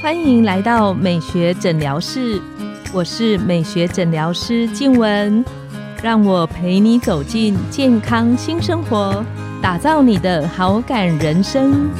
欢迎来到美学诊疗室，我是美学诊疗师静文，让我陪你走进健康新生活，打造你的好感人生。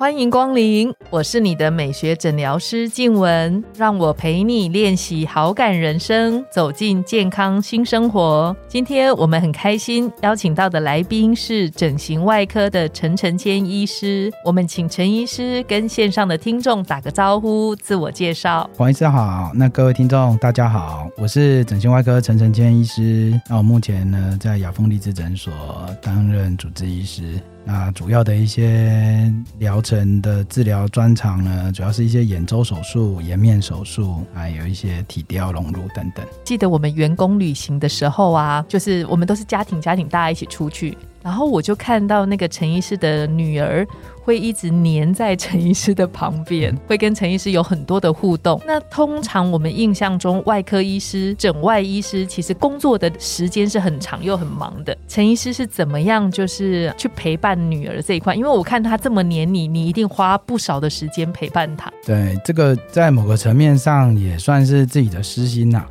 欢迎光临，我是你的美学诊疗师静雯，让我陪你练习好感人生，走进健康新生活。今天我们很开心邀请到的来宾是整形外科的陈晨谦医师，我们请陈医师跟线上的听众打个招呼，自我介绍。黄医师好，那各位听众大家好，我是整形外科陈晨谦医师，那我目前呢在雅风励志诊所担任主治医师。啊主要的一些疗程的治疗专长呢，主要是一些眼周手术、颜面手术，还有一些体雕隆乳等等。记得我们员工旅行的时候啊，就是我们都是家庭家庭大家一起出去，然后我就看到那个陈医师的女儿。会一直黏在陈医师的旁边，会跟陈医师有很多的互动。那通常我们印象中，外科医师、整外医师其实工作的时间是很长又很忙的。陈医师是怎么样，就是去陪伴女儿这一块？因为我看他这么黏你，你一定花不少的时间陪伴他。对，这个在某个层面上也算是自己的私心呐，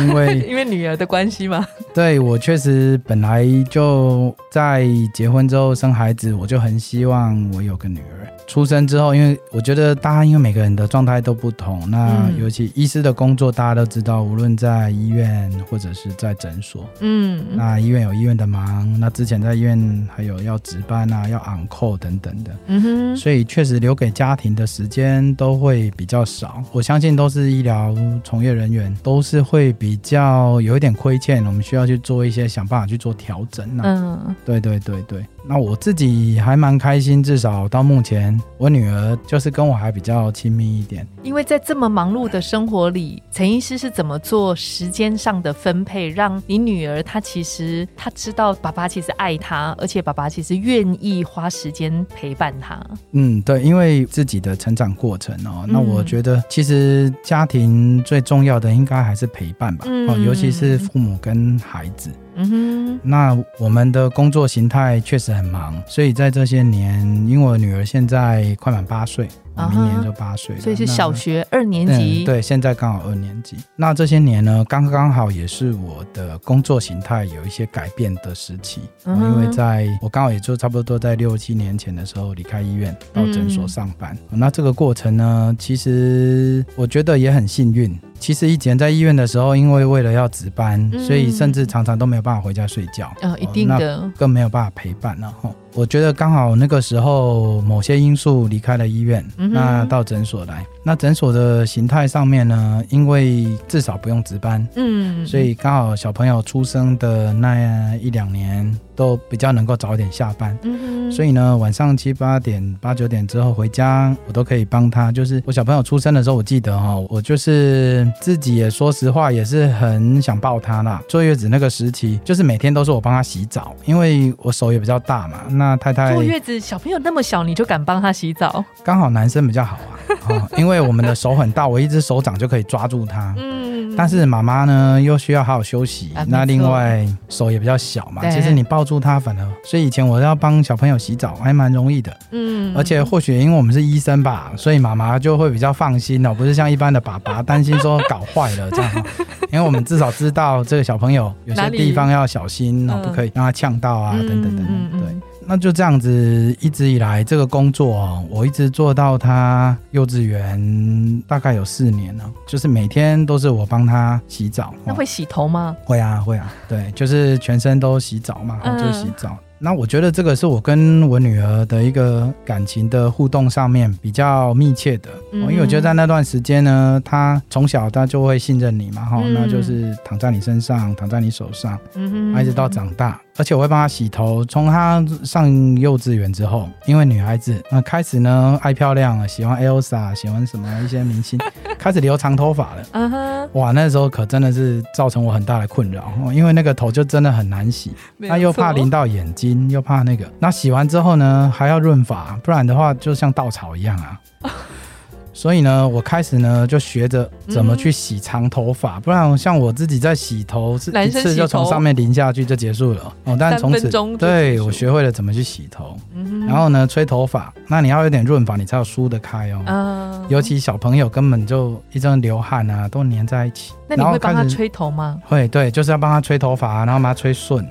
因为 因为女儿的关系嘛？对我确实本来就在结婚之后生孩子，我就很希望。我要跟女儿。出生之后，因为我觉得大家因为每个人的状态都不同，那尤其医师的工作，大家都知道，无论在医院或者是在诊所，嗯，那医院有医院的忙，那之前在医院还有要值班啊，要 on call 等等的，嗯哼，所以确实留给家庭的时间都会比较少。我相信都是医疗从业人员都是会比较有一点亏欠，我们需要去做一些想办法去做调整。嗯，对对对对，那我自己还蛮开心，至少到目前。我女儿就是跟我还比较亲密一点，因为在这么忙碌的生活里，陈医师是怎么做时间上的分配，让你女儿她其实她知道爸爸其实爱她，而且爸爸其实愿意花时间陪伴她。嗯，对，因为自己的成长过程哦，那我觉得其实家庭最重要的应该还是陪伴吧，哦，尤其是父母跟孩子。嗯哼，那我们的工作形态确实很忙，所以在这些年，因为我女儿现在快满八岁。明年就八岁，所以是小学二年级。对，现在刚好二年级。那这些年呢，刚刚好也是我的工作形态有一些改变的时期。因为在我刚好也就差不多在六七年前的时候离开医院到诊所上班。那这个过程呢，其实我觉得也很幸运。其实以前在医院的时候，因为为了要值班，所以甚至常常都没有办法回家睡觉。嗯，一定的，更没有办法陪伴了哈。我觉得刚好那个时候某些因素离开了医院，那到诊所来。那诊所的形态上面呢，因为至少不用值班，嗯，所以刚好小朋友出生的那一两年都比较能够早一点下班，嗯所以呢晚上七八点八九点之后回家，我都可以帮他。就是我小朋友出生的时候，我记得哈，我就是自己也说实话也是很想抱他啦。坐月子那个时期，就是每天都是我帮他洗澡，因为我手也比较大嘛，那。那太太坐月子，小朋友那么小，你就敢帮他洗澡？刚好男生比较好啊，因为我们的手很大，我一只手掌就可以抓住他。嗯，但是妈妈呢又需要好好休息，那另外手也比较小嘛，其实你抱住他反而，所以以前我要帮小朋友洗澡还蛮容易的。嗯，而且或许因为我们是医生吧，所以妈妈就会比较放心哦，不是像一般的爸爸 担心说搞坏了这样。因为我们至少知道这个小朋友有些地方要小心哦，不可以让他呛到啊，等等等等，对。那就这样子，一直以来这个工作哦，我一直做到他幼稚园，大概有四年了。就是每天都是我帮他洗澡。那会洗头吗？会啊，会啊，对，就是全身都洗澡嘛，就洗澡。那我觉得这个是我跟我女儿的一个感情的互动上面比较密切的，因为我觉得在那段时间呢，她从小她就会信任你嘛，哈，那就是躺在你身上，躺在你手上，嗯一直到长大。而且我会帮她洗头，从她上幼稚园之后，因为女孩子那开始呢爱漂亮，喜欢 Elsa，喜欢什么一些明星，开始留长头发了。嗯哼，哇，那时候可真的是造成我很大的困扰，因为那个头就真的很难洗，那又怕淋到眼睛，又怕那个。那洗完之后呢，还要润发，不然的话就像稻草一样啊。所以呢，我开始呢就学着怎么去洗长头发，不然像我自己在洗头是一次就从上面淋下去就结束了哦。但从此对我学会了怎么去洗头，嗯然后呢吹头发，那你要有点润发，你才有梳得开哦。嗯，尤其小朋友根本就一阵流汗啊，都粘在一起。那你然后会帮他吹头吗？会，对，就是要帮他吹头发啊，然后把他吹顺。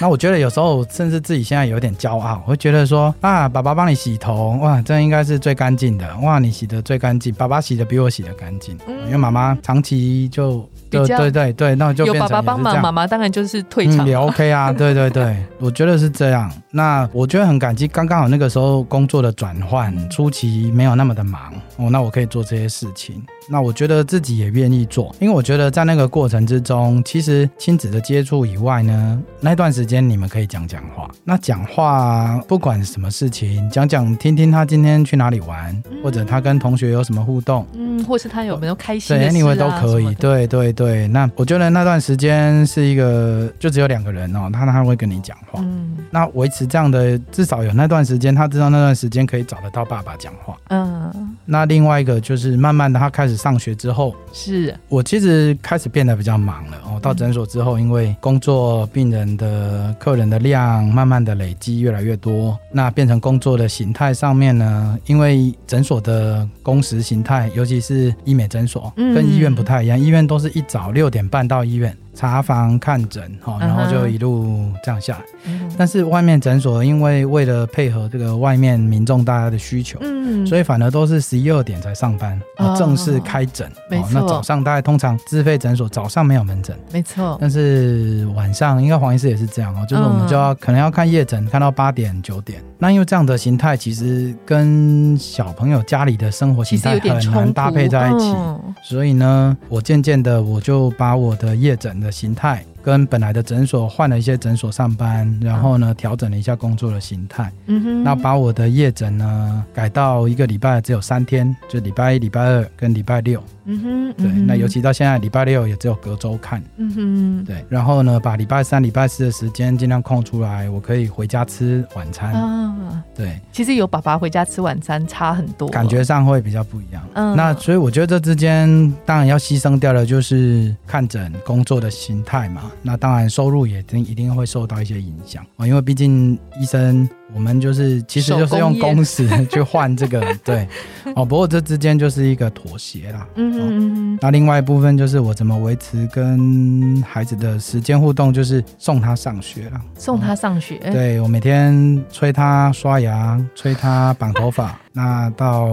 那我觉得有时候甚至自己现在有点骄傲，会觉得说啊，爸爸帮你洗头，哇，这应该是最干净的，哇，你洗的最干净，爸爸洗的比我洗的干净，嗯。因为妈妈长期就就对对对，那就有变爸爸帮忙，妈妈当然就是退场嗯，也 OK 啊，对对对，我觉得是这样。那我觉得很感激，刚刚好那个时候工作的转换，初期没有那么的忙哦，那我可以做这些事情。那我觉得自己也愿意做，因为我觉得在那个过程之中，其实亲子的接触以外呢，那段时间你们可以讲讲话。那讲话不管什么事情，讲讲听听他今天去哪里玩，或者他跟同学有什么互动，嗯，或是他有没有开心，anyway 都可以。对对对，那我觉得那段时间是一个，就只有两个人哦，他他会跟你讲话。嗯那维持这样的，至少有那段时间，他知道那段时间可以找得到爸爸讲话。嗯，那另外一个就是慢慢的，他开始上学之后，是我其实开始变得比较忙了哦。到诊所之后，因为工作、病人的、客人的量慢慢的累积越来越多，那变成工作的形态上面呢，因为诊所的工时形态，尤其是医美诊所，嗯跟医院不太一样，医院都是一早六点半到医院查房看诊，哈，然后就一路这样下来。嗯但是外面诊所，因为为了配合这个外面民众大家的需求，嗯所以反而都是十一二点才上班，正式开诊。没错那早上大概通常自费诊所早上没有门诊，没错，但是晚上应该黄医师也是这样哦，就是我们就要、可能要看夜诊，看到八点九点。那因为这样的形态，其实跟小朋友家里的生活形态很难搭配在一起。嗯所以呢，我渐渐的我就把我的夜诊的形态跟本来的诊所换了一些诊所上班，然后呢调整了一下工作的形态。嗯哼，那把我的夜诊呢改到一个礼拜只有三天，就礼拜一、礼拜二跟礼拜六。嗯哼，对，嗯那尤其到现在礼拜六也只有隔周看。嗯哼，对，然后呢，把礼拜三、礼拜四的时间尽量空出来，我可以回家吃晚餐。啊，对，其实有爸爸回家吃晚餐差很多，感觉上会比较不一样。嗯那所以我觉得这之间当然要牺牲掉的就是看诊工作的心态嘛。那当然收入也一定一定会受到一些影响啊，因为毕竟医生我们就是其实就是用工时去换这个对 哦。不过这之间就是一个妥协啦。嗯嗯，那另外一部分就是我怎么维持跟孩子的时间互动，就是送他上学了。送他上学，对我每天催他刷牙，催他绑头发，那到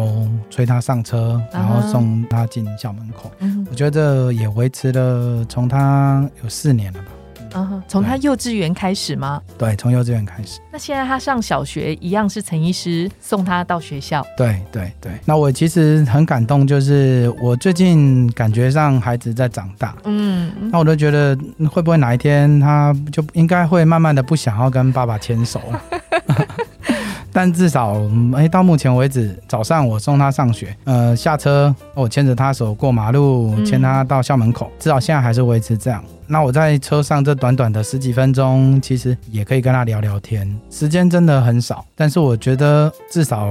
催他上车，然后送他进校门口。嗯我觉得这也维持了从他有四年了吧？嗯，从他幼稚园开始吗？对，从幼稚园开始。那现在他上小学一样是陈医师送他到学校，对对对。那我其实很感动，就是我最近感觉上孩子在长大，嗯，那我都觉得嗯会不会哪一天他就应该会慢慢的不想要跟爸爸牵手了。但至少，嗯哎、到目前为止，早上我送他上学，呃，下车我牵着他手过马路，嗯牵他到校门口，至少现在还是维持这样。那我在车上这短短的十几分钟，其实也可以跟他聊聊天，时间真的很少，但是我觉得至少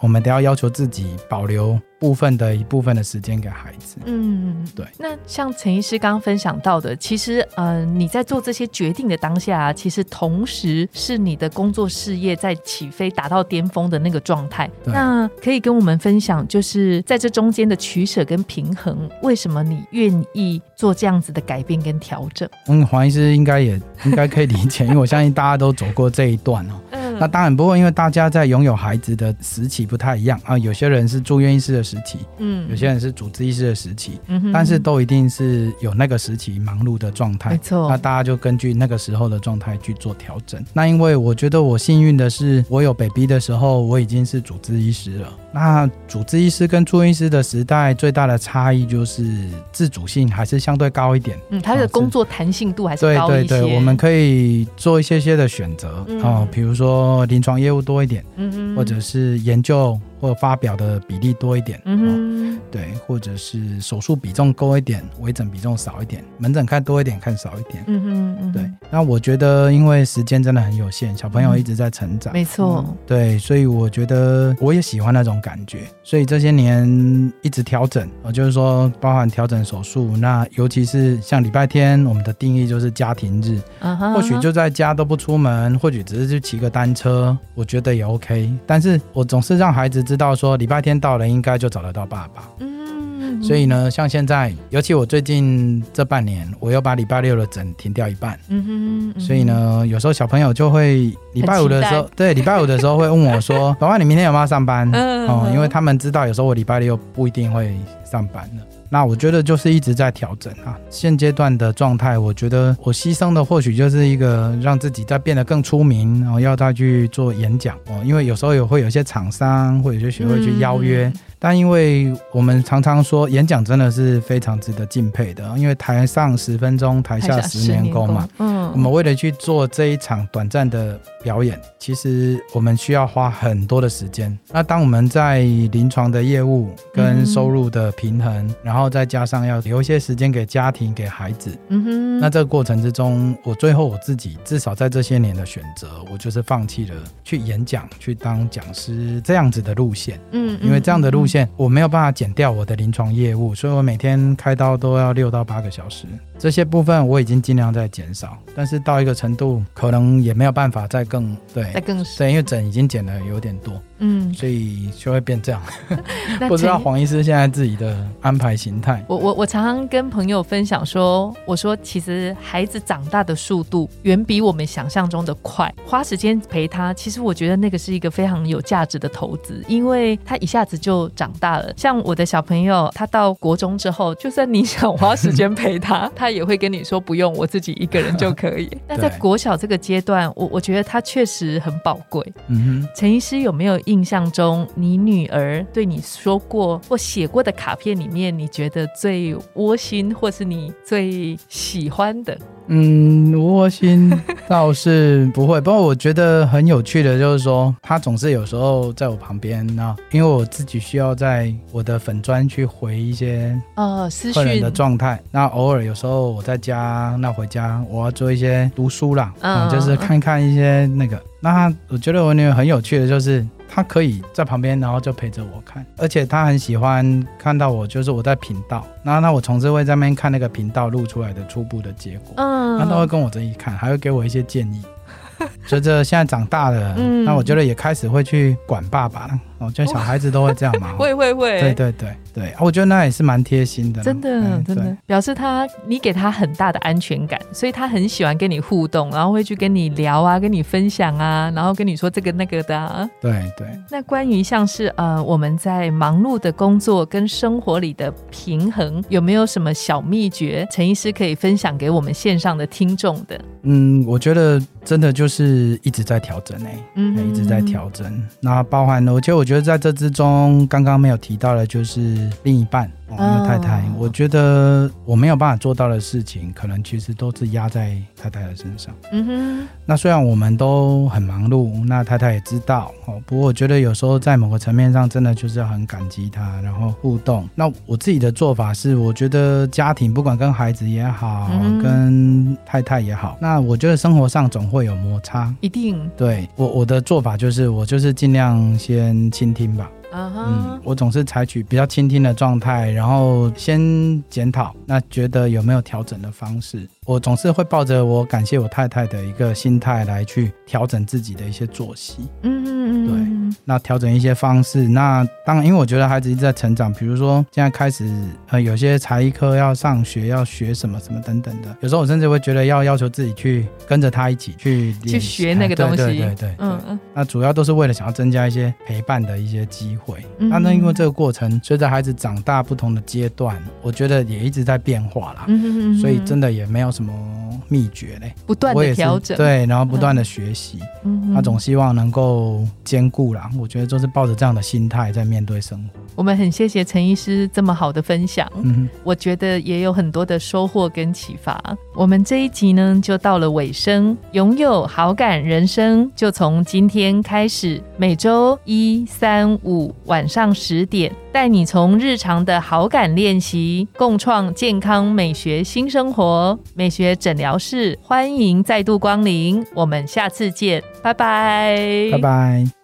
我们都要要求自己保留部分的一部分的时间给孩子。嗯，对。那像陈医师刚刚分享到的，其实呃，你在做这些决定的当下、啊，其实同时是你的工作事业在起飞、达到巅峰的那个状态。那可以跟我们分享，就是在这中间的取舍跟平衡，为什么你愿意做这样子的改变跟调整？嗯，黄医师应该也应该可以理解，因为我相信大家都走过这一段哦。嗯那当然，不过因为大家在拥有孩子的时期不太一样啊，有些人是住院医师的时期，嗯有些人是主治医师的时期，但是都一定是有那个时期忙碌的状态没。错那，大家就根据那个时候的状态去做调整。那因为我觉得我幸运的是，我有 baby 的时候，我已经是主治医师了。那主治医师跟住院医师的时代最大的差异就是自主性还是相对高一点。嗯，他的工作弹性度还是高一些。对对，我们可以做一些些的选择嗯哦，比如说临床业务多一点，嗯嗯或者是研究，或发表的比例多一点，嗯对，或者是手术比重高一点，微整比重少一点，门诊看多一点，看少一点。嗯哼，嗯哼对，，那我觉得因为时间真的很有限，小朋友一直在成长，没错嗯对，所以我觉得我也喜欢那种感觉，所以这些年一直调整，呃，就是说包含调整手术，那尤其是像礼拜天，我们的定义就是家庭日，啊哈或许就在家都不出门，或许只是去骑个单车，我觉得也 OK。但是我总是让孩子知道说，礼拜天到了应该就找得到爸爸。嗯，所以呢，像现在，尤其我最近这半年，我又把礼拜六的诊停掉一半。嗯哼，嗯哼所以，呢，有时候小朋友就会礼拜五的时候，对，礼拜五的时候会问我说：“ 爸爸，你明天有没有上班？”嗯哦，因为他们知道有时候我礼拜六不一定会上班了。那我觉得就是一直在调整啊。现阶段的状态，我觉得我牺牲的或许就是一个让自己再变得更出名，然后要再去做演讲哦。因为有时候也会有一些厂商或有些学会去邀约，但因为我们常常说演讲真的是非常值得敬佩的，因为台上十分钟，台下十年功嘛。，嗯，我们为了去做这一场短暂的表演，其实我们需要花很多的时间。那当我们在临床的业务跟收入的平衡，然后再加上要留一些时间给家庭、给孩子，嗯哼，那这个过程之中，我最后我自己至少在这些年的选择，我就是放弃了去演讲、去当讲师这样子的路线。嗯，因为这样的路嗯，线我没有办法减掉我的临床业务，所以我每天开刀都要六到八个小时。这些部分我已经尽量在减少，但是到一个程度，可能也没有办法再更对。再更对，因为诊已经减了有点多，嗯，所以就会变这样。不知道黄医师现在自己的安排形态。我我我常常跟朋友分享说，我说其实孩子长大的速度远比我们想象中的快，花时间陪他，其实我觉得那个是一个非常有价值的投资，因为他一下子就长大了。像我的小朋友，他到国中之后，就算你想花时间陪他，他也会跟你说不用，我自己一个人就可以。那在国小这个阶段，我我觉得他确实很宝贵。嗯哼陈医师有没有印象中，你女儿对你说过或写过的卡片里面，你觉得最窝心，或是你最喜欢的？嗯，窝心倒是不会，不过我觉得很有趣的就是说，他总是有时候在我旁边，那因为我自己需要在我的粉砖去回一些呃，私人的状态。那偶尔有时候我在家，那回家我要做一些读书啦，嗯嗯，就是看看一些那个。那我觉得我女儿很有趣的就是。她可以在旁边，然后就陪着我看，而且他很喜欢看到我，就是我在频道，那那我总是会在那边看那个频道录出来的初步的结果，嗯他都会跟我这一看，还会给我一些建议。随着现在长大了，嗯那我觉得也开始会去管爸爸了。哦，就小孩子都会这样嘛。哦 会会会，对对对对，啊我觉得那也是蛮贴心的，真的真的表示他你给他很大的安全感，所以他很喜欢跟你互动，然后会去跟你聊啊，跟你分享啊，然后跟你说这个那个的啊。对对。那关于像是呃我们在忙碌的工作跟生活里的平衡，有没有什么小秘诀？陈医师可以分享给我们线上的听众的？嗯，我觉得真的就是一直在调整诶、嗯一直在调整。那包含了，而且我觉得在这之中，刚刚没有提到的就是另一半。哦，因为太太，哦我觉得我没有办法做到的事情，可能其实都是压在太太的身上。嗯哼，那虽然我们都很忙碌，那太太也知道哦，不过我觉得有时候在某个层面上，真的就是要很感激她，然后互动。那我自己的做法是，我觉得家庭不管跟孩子也好，嗯跟太太也好，那我觉得生活上总会有摩擦。一定对我我的做法就是，我就是尽量先倾听吧。嗯，，我总是采取比较倾听的状态，然后先检讨，那觉得有没有调整的方式。我总是会抱着我感谢我太太的一个心态来去调整自己的一些作息，嗯嗯嗯，对，那调整一些方式。那当然，因为我觉得孩子一直在成长，比如说现在开始呃有些才艺课要上学，要学什么什么等等的，有时候我甚至会觉得要要求自己去跟着他一起去去学那个东西，对对对嗯嗯那主要都是为了想要增加一些陪伴的一些机会。嗯那那因为这个过程，随着孩子长大不同的阶段，我觉得也一直在变化啦。嗯哼嗯，所以真的也没有什么秘诀嘞，不断的调整，对，然后不断的学习，嗯哼，他总希望能够兼顾啦，啦。我觉得就是抱着这样的心态在面对生活。我们很谢谢陈医师这么好的分享，嗯，我觉得也有很多的收获跟启发。我们这一集呢就到了尾声，拥有好感人生就从今天开始，每周一、三、五晚上十点，带你从日常的好感练习，共创健康美学新生活。美学诊疗室欢迎再度光临，我们下次见，拜拜，拜拜。